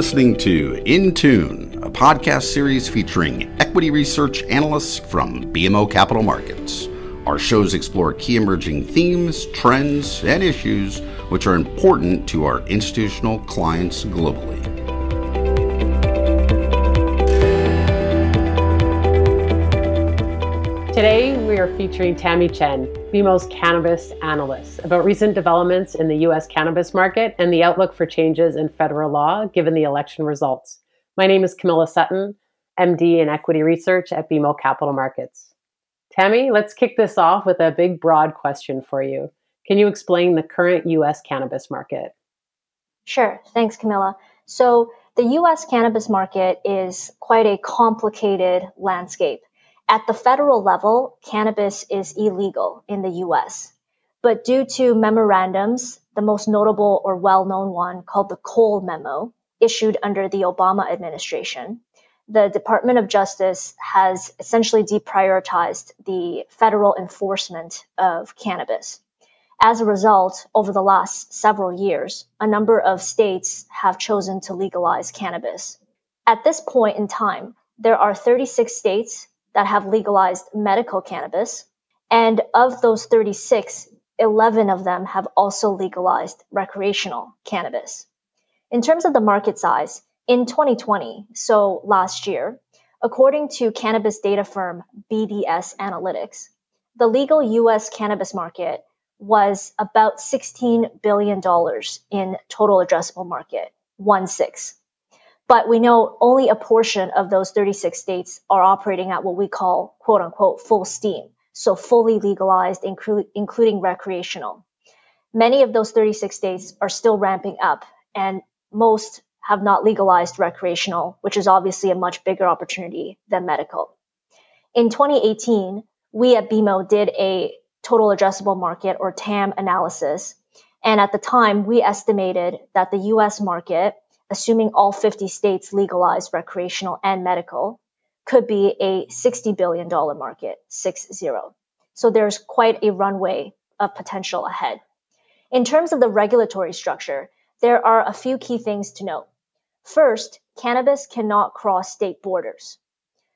listening to In Tune, a podcast series featuring equity research analysts from BMO Capital Markets. Our shows explore key emerging themes, trends, and issues which are important to our institutional clients globally. Today, are featuring Tamy Chen, BMO's cannabis analyst, about recent developments in the U.S. cannabis market and the outlook for changes in federal law given the election results. My name is Camilla Sutton, MD in Equity Research at BMO Capital Markets. Tammy, let's kick this off with a big, broad question for you. Can you explain the current U.S. cannabis market? Sure. Thanks, Camilla. So, the U.S. cannabis market is quite a complicated landscape. At the federal level, cannabis is illegal in the US. But due to memorandums, the most notable or well known one called the Cole Memo, issued under the Obama administration, the Department of Justice has essentially deprioritized the federal enforcement of cannabis. As a result, over the last several years, a number of states have chosen to legalize cannabis. At this point in time, there are 36 states that have legalized medical cannabis. And of those 36, 11 of them have also legalized recreational cannabis. In terms of the market size, in 2020, so last year, according to cannabis data firm BDS Analytics, the legal US cannabis market was about $16 billion in total addressable market, one six. But we know only a portion of those 36 states are operating at what we call quote unquote full steam. So fully legalized, inclu- including recreational. Many of those 36 states are still ramping up and most have not legalized recreational, which is obviously a much bigger opportunity than medical. In 2018, we at BMO did a total addressable market or TAM analysis. And at the time, we estimated that the US market assuming all 50 states legalize recreational and medical, could be a $60 billion market, six zero. So there's quite a runway of potential ahead. In terms of the regulatory structure, there are a few key things to note. First, cannabis cannot cross state borders.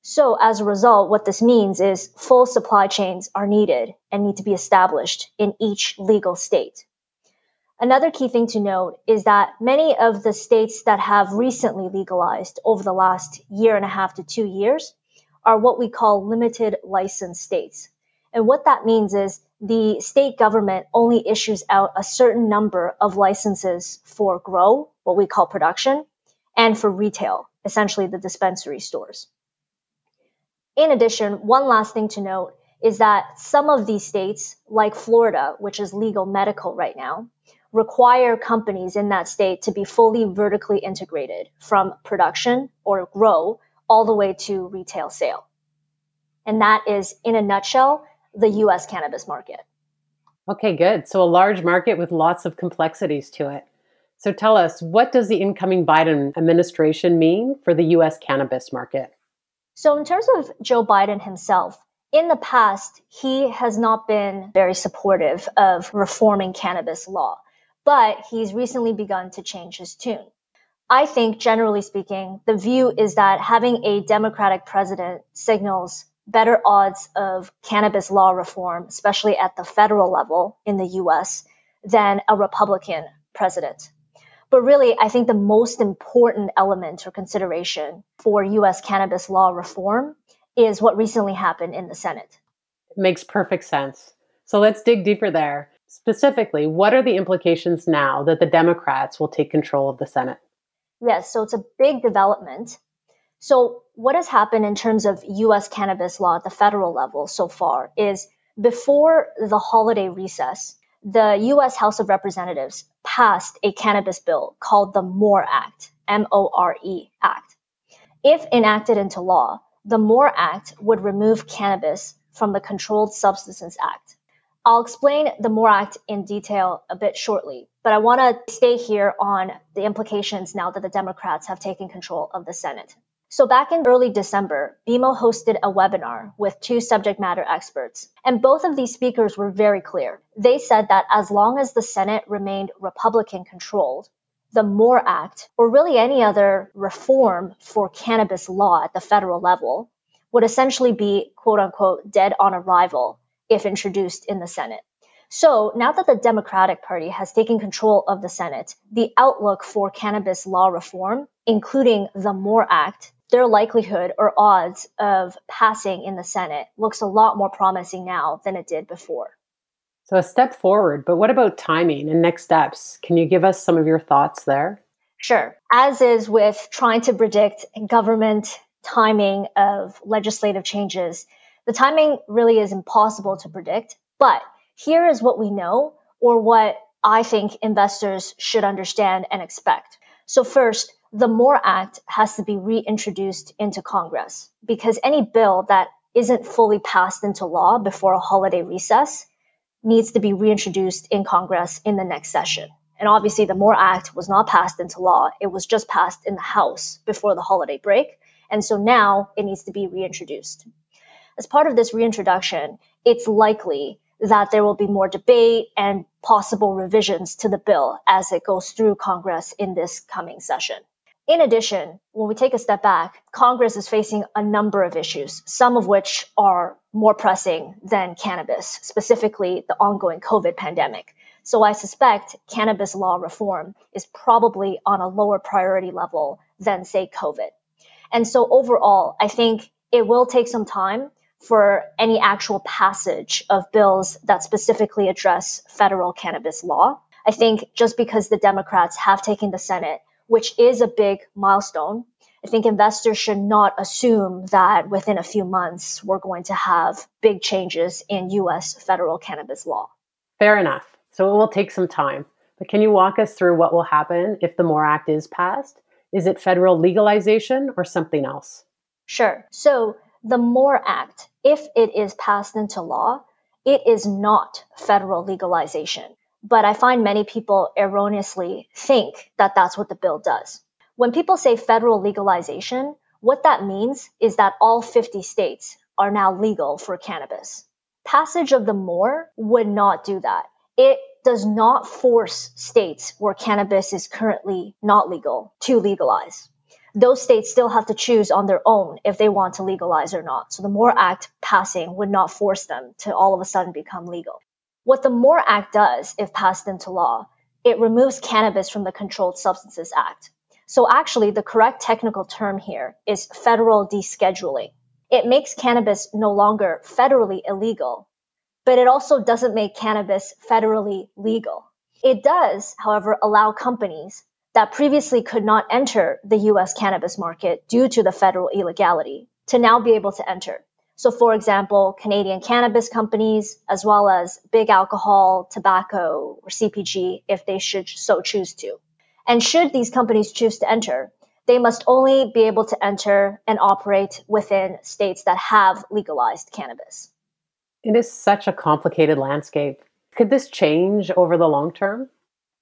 So as a result, what this means is full supply chains are needed and need to be established in each legal state. Another key thing to note is that many of the states that have recently legalized over the last year and a half to two years are what we call limited license states. And what that means is the state government only issues out a certain number of licenses for grow, what we call production, and for retail, essentially the dispensary stores. In addition, one last thing to note is that some of these states, like Florida, which is legal medical right now, require companies in that state to be fully vertically integrated from production or grow all the way to retail sale. And that is, in a nutshell, the US cannabis market. Okay, good. So a large market with lots of complexities to it. So tell us, what does the incoming Biden administration mean for the US cannabis market? So, in terms of Joe Biden himself, in the past, he has not been very supportive of reforming cannabis law but he's recently begun to change his tune. I think, generally speaking, the view is that having a Democratic president signals better odds of cannabis law reform, especially at the federal level in the US, than a Republican president. But really, I think the most important element or consideration for US cannabis law reform is what recently happened in the Senate. Makes perfect sense. So let's dig deeper there. Specifically, what are the implications now that the Democrats will take control of the Senate? Yes, so it's a big development. So, what has happened in terms of US cannabis law at the federal level so far is before the holiday recess, the US House of Representatives passed a cannabis bill called the MORE Act, M O R E Act. If enacted into law, the MORE Act would remove cannabis from the Controlled Substances Act. I'll explain the MORE Act in detail a bit shortly, but I want to stay here on the implications now that the Democrats have taken control of the Senate. So back in early December, BMO hosted a webinar with two subject matter experts, and both of these speakers were very clear. They said that as long as the Senate remained Republican controlled, the MORE Act, or really any other reform for cannabis law at the federal level, would essentially be quote unquote dead on arrival if introduced in the Senate. So now that the Democratic Party has taken control of the Senate, the outlook for cannabis law reform, including the MORE Act, their likelihood or odds of passing in the Senate looks a lot more promising now than it did before. So, a step forward, but what about timing and next steps? Can you give us some of your thoughts there? Sure. As is with trying to predict government timing of legislative changes, the timing really is impossible to predict. But here is what we know, or what I think investors should understand and expect. So, first, the MORE Act has to be reintroduced into Congress because any bill that isn't fully passed into law before a holiday recess needs to be reintroduced in Congress in the next session. And obviously, the MORE Act was not passed into law. It was just passed in the House before the holiday break. And so now it needs to be reintroduced. As part of this reintroduction, it's likely that there will be more debate and possible revisions to the bill as it goes through Congress in this coming session. In addition, when we take a step back, Congress is facing a number of issues, some of which are more pressing than cannabis, specifically the ongoing COVID pandemic. So I suspect cannabis law reform is probably on a lower priority level than, say, COVID. And so overall, I think it will take some time for any actual passage of bills that specifically address federal cannabis law. I think just because the Democrats have taken the Senate which is a big milestone. I think investors should not assume that within a few months we're going to have big changes in US federal cannabis law. Fair enough. So it will take some time. But can you walk us through what will happen if the MORE Act is passed? Is it federal legalization or something else? Sure. So the MORE Act, if it is passed into law, it is not federal legalization. But I find many people erroneously think that that's what the bill does. When people say federal legalization, what that means is that all 50 states are now legal for cannabis. Passage of the MORE would not do that. It does not force states where cannabis is currently not legal to legalize. Those states still have to choose on their own if they want to legalize or not. So the MORE Act passing would not force them to all of a sudden become legal. What the MORE Act does, if passed into law, it removes cannabis from the Controlled Substances Act. So actually, the correct technical term here is federal descheduling. It makes cannabis no longer federally illegal, but it also doesn't make cannabis federally legal. It does, however, allow companies that previously could not enter the US cannabis market due to the federal illegality to now be able to enter. So, for example, Canadian cannabis companies, as well as big alcohol, tobacco, or CPG, if they should so choose to. And should these companies choose to enter, they must only be able to enter and operate within states that have legalized cannabis. It is such a complicated landscape. Could this change over the long term?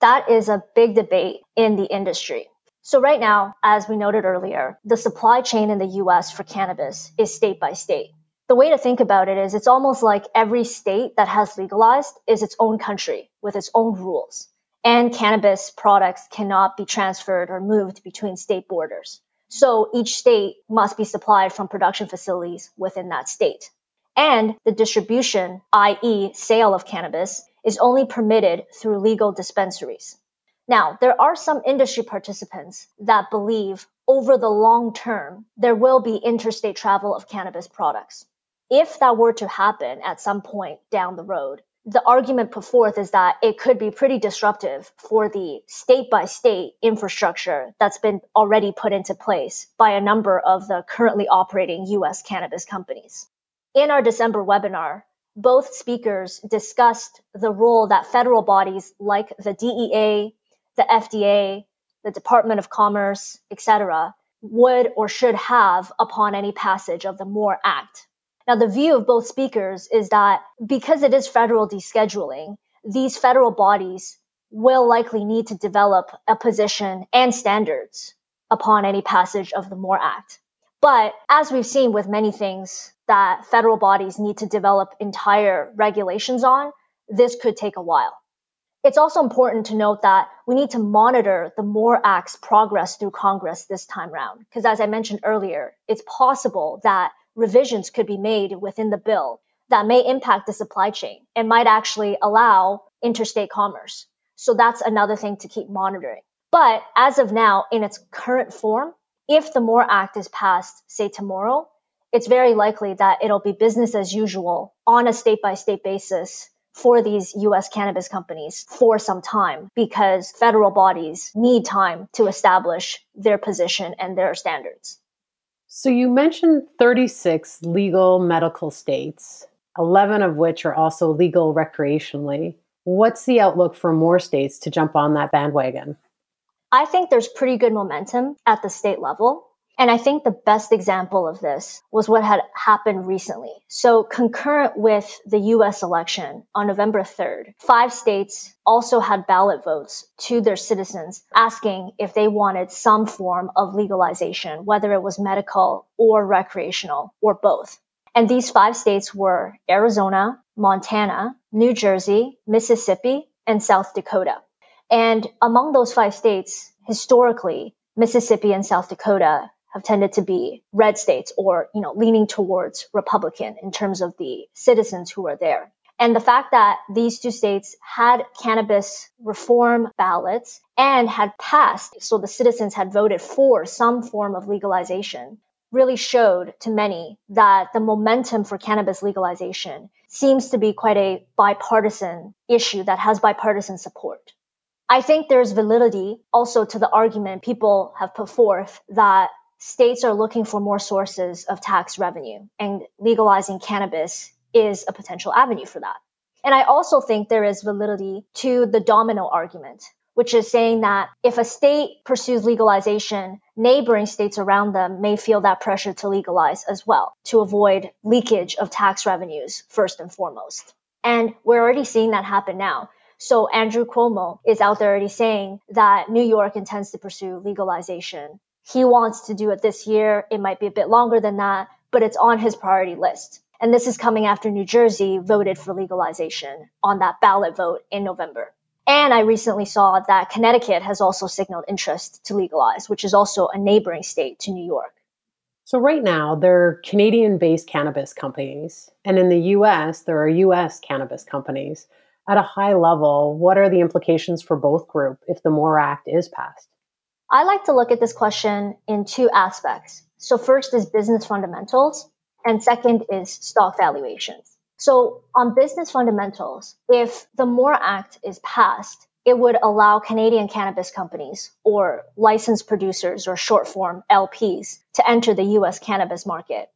That is a big debate in the industry. So, right now, as we noted earlier, the supply chain in the US for cannabis is state by state the way to think about it is it's almost like every state that has legalized is its own country with its own rules. And cannabis products cannot be transferred or moved between state borders. So each state must be supplied from production facilities within that state. And the distribution, i.e., sale of cannabis, is only permitted through legal dispensaries. Now, there are some industry participants that believe over the long term, there will be interstate travel of cannabis products if that were to happen at some point down the road, the argument put forth is that it could be pretty disruptive for the state by state infrastructure that's been already put into place by a number of the currently operating US cannabis companies. In our December webinar, both speakers discussed the role that federal bodies like the DEA, the FDA, the Department of Commerce, etc., would or should have upon any passage of the MORE Act, now, the view of both speakers is that because it is federal descheduling, these federal bodies will likely need to develop a position and standards upon any passage of the MORE Act. But as we've seen with many things that federal bodies need to develop entire regulations on, this could take a while. It's also important to note that we need to monitor the MORE Act's progress through Congress this time round. Because as I mentioned earlier, it's possible that revisions could be made within the bill that may impact the supply chain and might actually allow interstate commerce. So that's another thing to keep monitoring. But as of now, in its current form, if the MORE Act is passed, say tomorrow, it's very likely that it'll be business as usual on a state by state basis for these US cannabis companies for some time because federal bodies need time to establish their position and their standards. So you mentioned 36 legal medical states, 11 of which are also legal recreationally. What's the outlook for more states to jump on that bandwagon? I think there's pretty good momentum at the state level. And I think the best example of this was what had happened recently. So concurrent with the US election on November 3rd, five states also had ballot votes to their citizens asking if they wanted some form of legalization, whether it was medical or recreational or both. And these five states were Arizona, Montana, New Jersey, Mississippi, and South Dakota. And among those five states, historically, Mississippi and South Dakota have tended to be red states or, you know, leaning towards Republican in terms of the citizens who are there. And the fact that these two states had cannabis reform ballots and had passed, so the citizens had voted for some form of legalization, really showed to many that the momentum for cannabis legalization seems to be quite a bipartisan issue that has bipartisan support. I think there's validity also to the argument people have put forth that states are looking for more sources of tax revenue, and legalizing cannabis is a potential avenue for that. And I also think there is validity to the domino argument, which is saying that if a state pursues legalization, neighboring states around them may feel that pressure to legalize as well to avoid leakage of tax revenues, first and foremost. And we're already seeing that happen now. So Andrew Cuomo is out there already saying that New York intends to pursue legalization he wants to do it this year. It might be a bit longer than that, but it's on his priority list. And this is coming after New Jersey voted for legalization on that ballot vote in November. And I recently saw that Connecticut has also signaled interest to legalize, which is also a neighboring state to New York. So, right now, there are Canadian based cannabis companies, and in the US, there are US cannabis companies. At a high level, what are the implications for both group if the MORE Act is passed? I like to look at this question in two aspects. So first is business fundamentals and second is stock valuations. So on business fundamentals, if the MORE Act is passed, it would allow Canadian cannabis companies or licensed producers or short form LPs to enter the US cannabis market.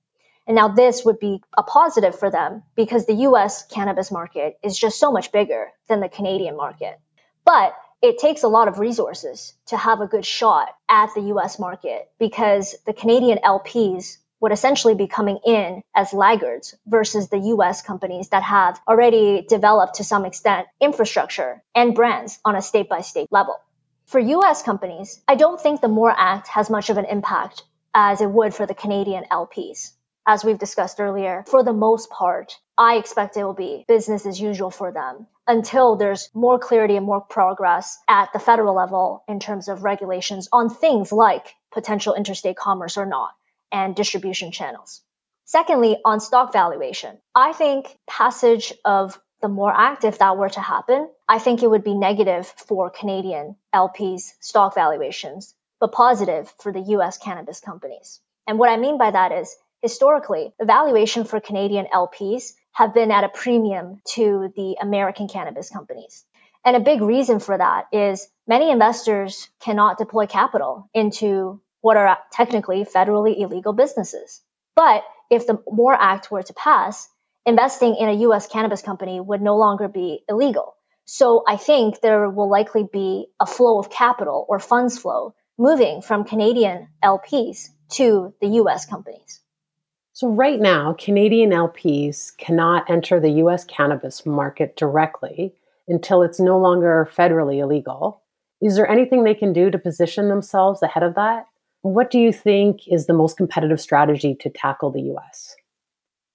And now this would be a positive for them because the US cannabis market is just so much bigger than the Canadian market. But it takes a lot of resources to have a good shot at the US market because the Canadian LPs would essentially be coming in as laggards versus the US companies that have already developed to some extent infrastructure and brands on a state by state level. For US companies, I don't think the MORE Act has much of an impact as it would for the Canadian LPs as we've discussed earlier, for the most part, I expect it will be business as usual for them until there's more clarity and more progress at the federal level in terms of regulations on things like potential interstate commerce or not and distribution channels. Secondly, on stock valuation, I think passage of the MORE Act, if that were to happen, I think it would be negative for Canadian LPs stock valuations, but positive for the US cannabis companies. And what I mean by that is Historically, the valuation for Canadian LPs have been at a premium to the American cannabis companies. And a big reason for that is many investors cannot deploy capital into what are technically federally illegal businesses. But if the MORE Act were to pass, investing in a US cannabis company would no longer be illegal. So I think there will likely be a flow of capital or funds flow moving from Canadian LPs to the US companies. So, right now, Canadian LPs cannot enter the US cannabis market directly until it's no longer federally illegal. Is there anything they can do to position themselves ahead of that? What do you think is the most competitive strategy to tackle the US?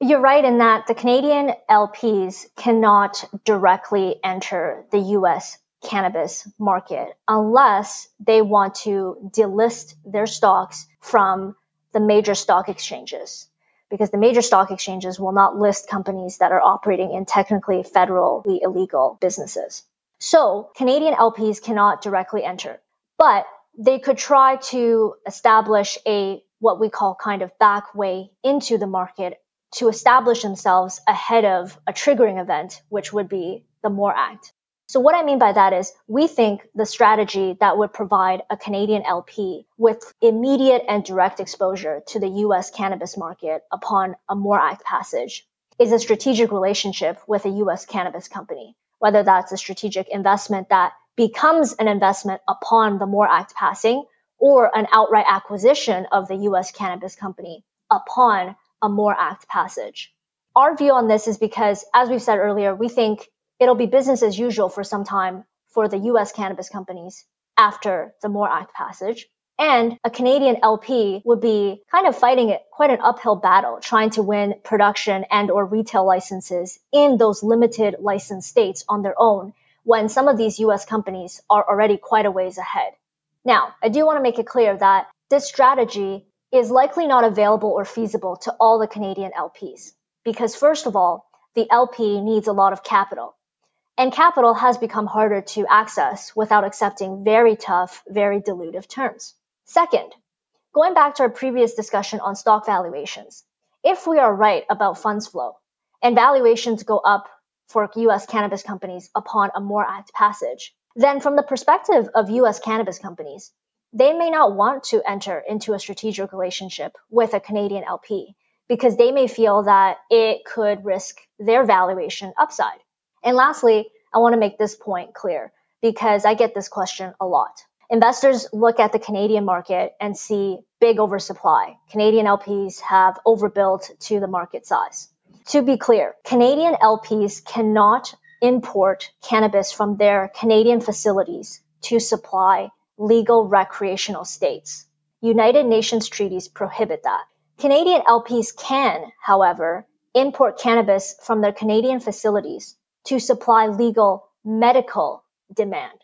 You're right in that the Canadian LPs cannot directly enter the US cannabis market unless they want to delist their stocks from the major stock exchanges because the major stock exchanges will not list companies that are operating in technically federally illegal businesses. So Canadian LPs cannot directly enter, but they could try to establish a what we call kind of back way into the market to establish themselves ahead of a triggering event, which would be the MORE Act. So what I mean by that is we think the strategy that would provide a Canadian LP with immediate and direct exposure to the US cannabis market upon a MORE Act passage is a strategic relationship with a US cannabis company, whether that's a strategic investment that becomes an investment upon the MORE Act passing or an outright acquisition of the US cannabis company upon a MORE Act passage. Our view on this is because, as we've said earlier, we think it'll be business as usual for some time for the US cannabis companies after the MORE Act passage. And a Canadian LP would be kind of fighting it quite an uphill battle trying to win production and or retail licenses in those limited license states on their own when some of these US companies are already quite a ways ahead. Now, I do want to make it clear that this strategy is likely not available or feasible to all the Canadian LPs because first of all, the LP needs a lot of capital and capital has become harder to access without accepting very tough, very dilutive terms. Second, going back to our previous discussion on stock valuations, if we are right about funds flow and valuations go up for US cannabis companies upon a MORE Act passage, then from the perspective of US cannabis companies, they may not want to enter into a strategic relationship with a Canadian LP because they may feel that it could risk their valuation upside. And lastly, I want to make this point clear because I get this question a lot. Investors look at the Canadian market and see big oversupply. Canadian LPs have overbuilt to the market size. To be clear, Canadian LPs cannot import cannabis from their Canadian facilities to supply legal recreational states. United Nations treaties prohibit that. Canadian LPs can, however, import cannabis from their Canadian facilities to supply legal medical demand.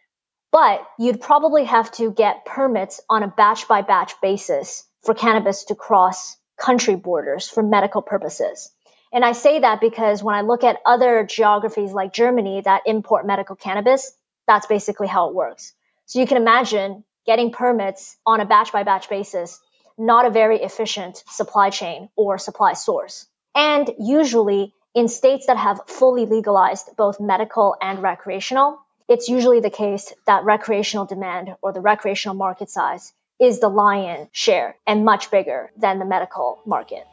But you'd probably have to get permits on a batch by batch basis for cannabis to cross country borders for medical purposes. And I say that because when I look at other geographies like Germany that import medical cannabis, that's basically how it works. So you can imagine getting permits on a batch by batch basis, not a very efficient supply chain or supply source. And usually in states that have fully legalized both medical and recreational, it's usually the case that recreational demand or the recreational market size is the lion share and much bigger than the medical market.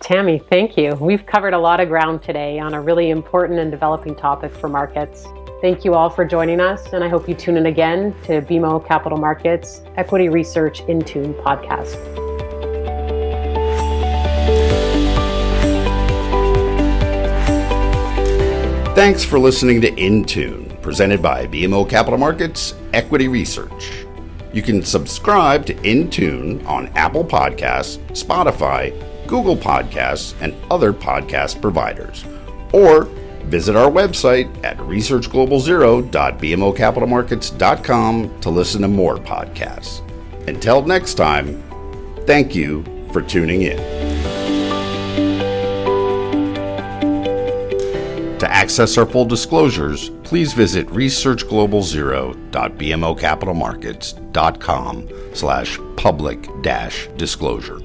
Tamy, thank you. We've covered a lot of ground today on a really important and developing topic for markets. Thank you all for joining us, and I hope you tune in again to BMO Capital Markets Equity Research in Tune podcast. Thanks for listening to Intune, presented by BMO Capital Markets Equity Research. You can subscribe to Intune on Apple Podcasts, Spotify, Google Podcasts, and other podcast providers. Or visit our website at researchglobalzero.bmocapitalmarkets.com to listen to more podcasts. Until next time, thank you for tuning in. To access our full disclosures, please visit researchglobalzero.bmocapitalmarkets.com slash public dash disclosure.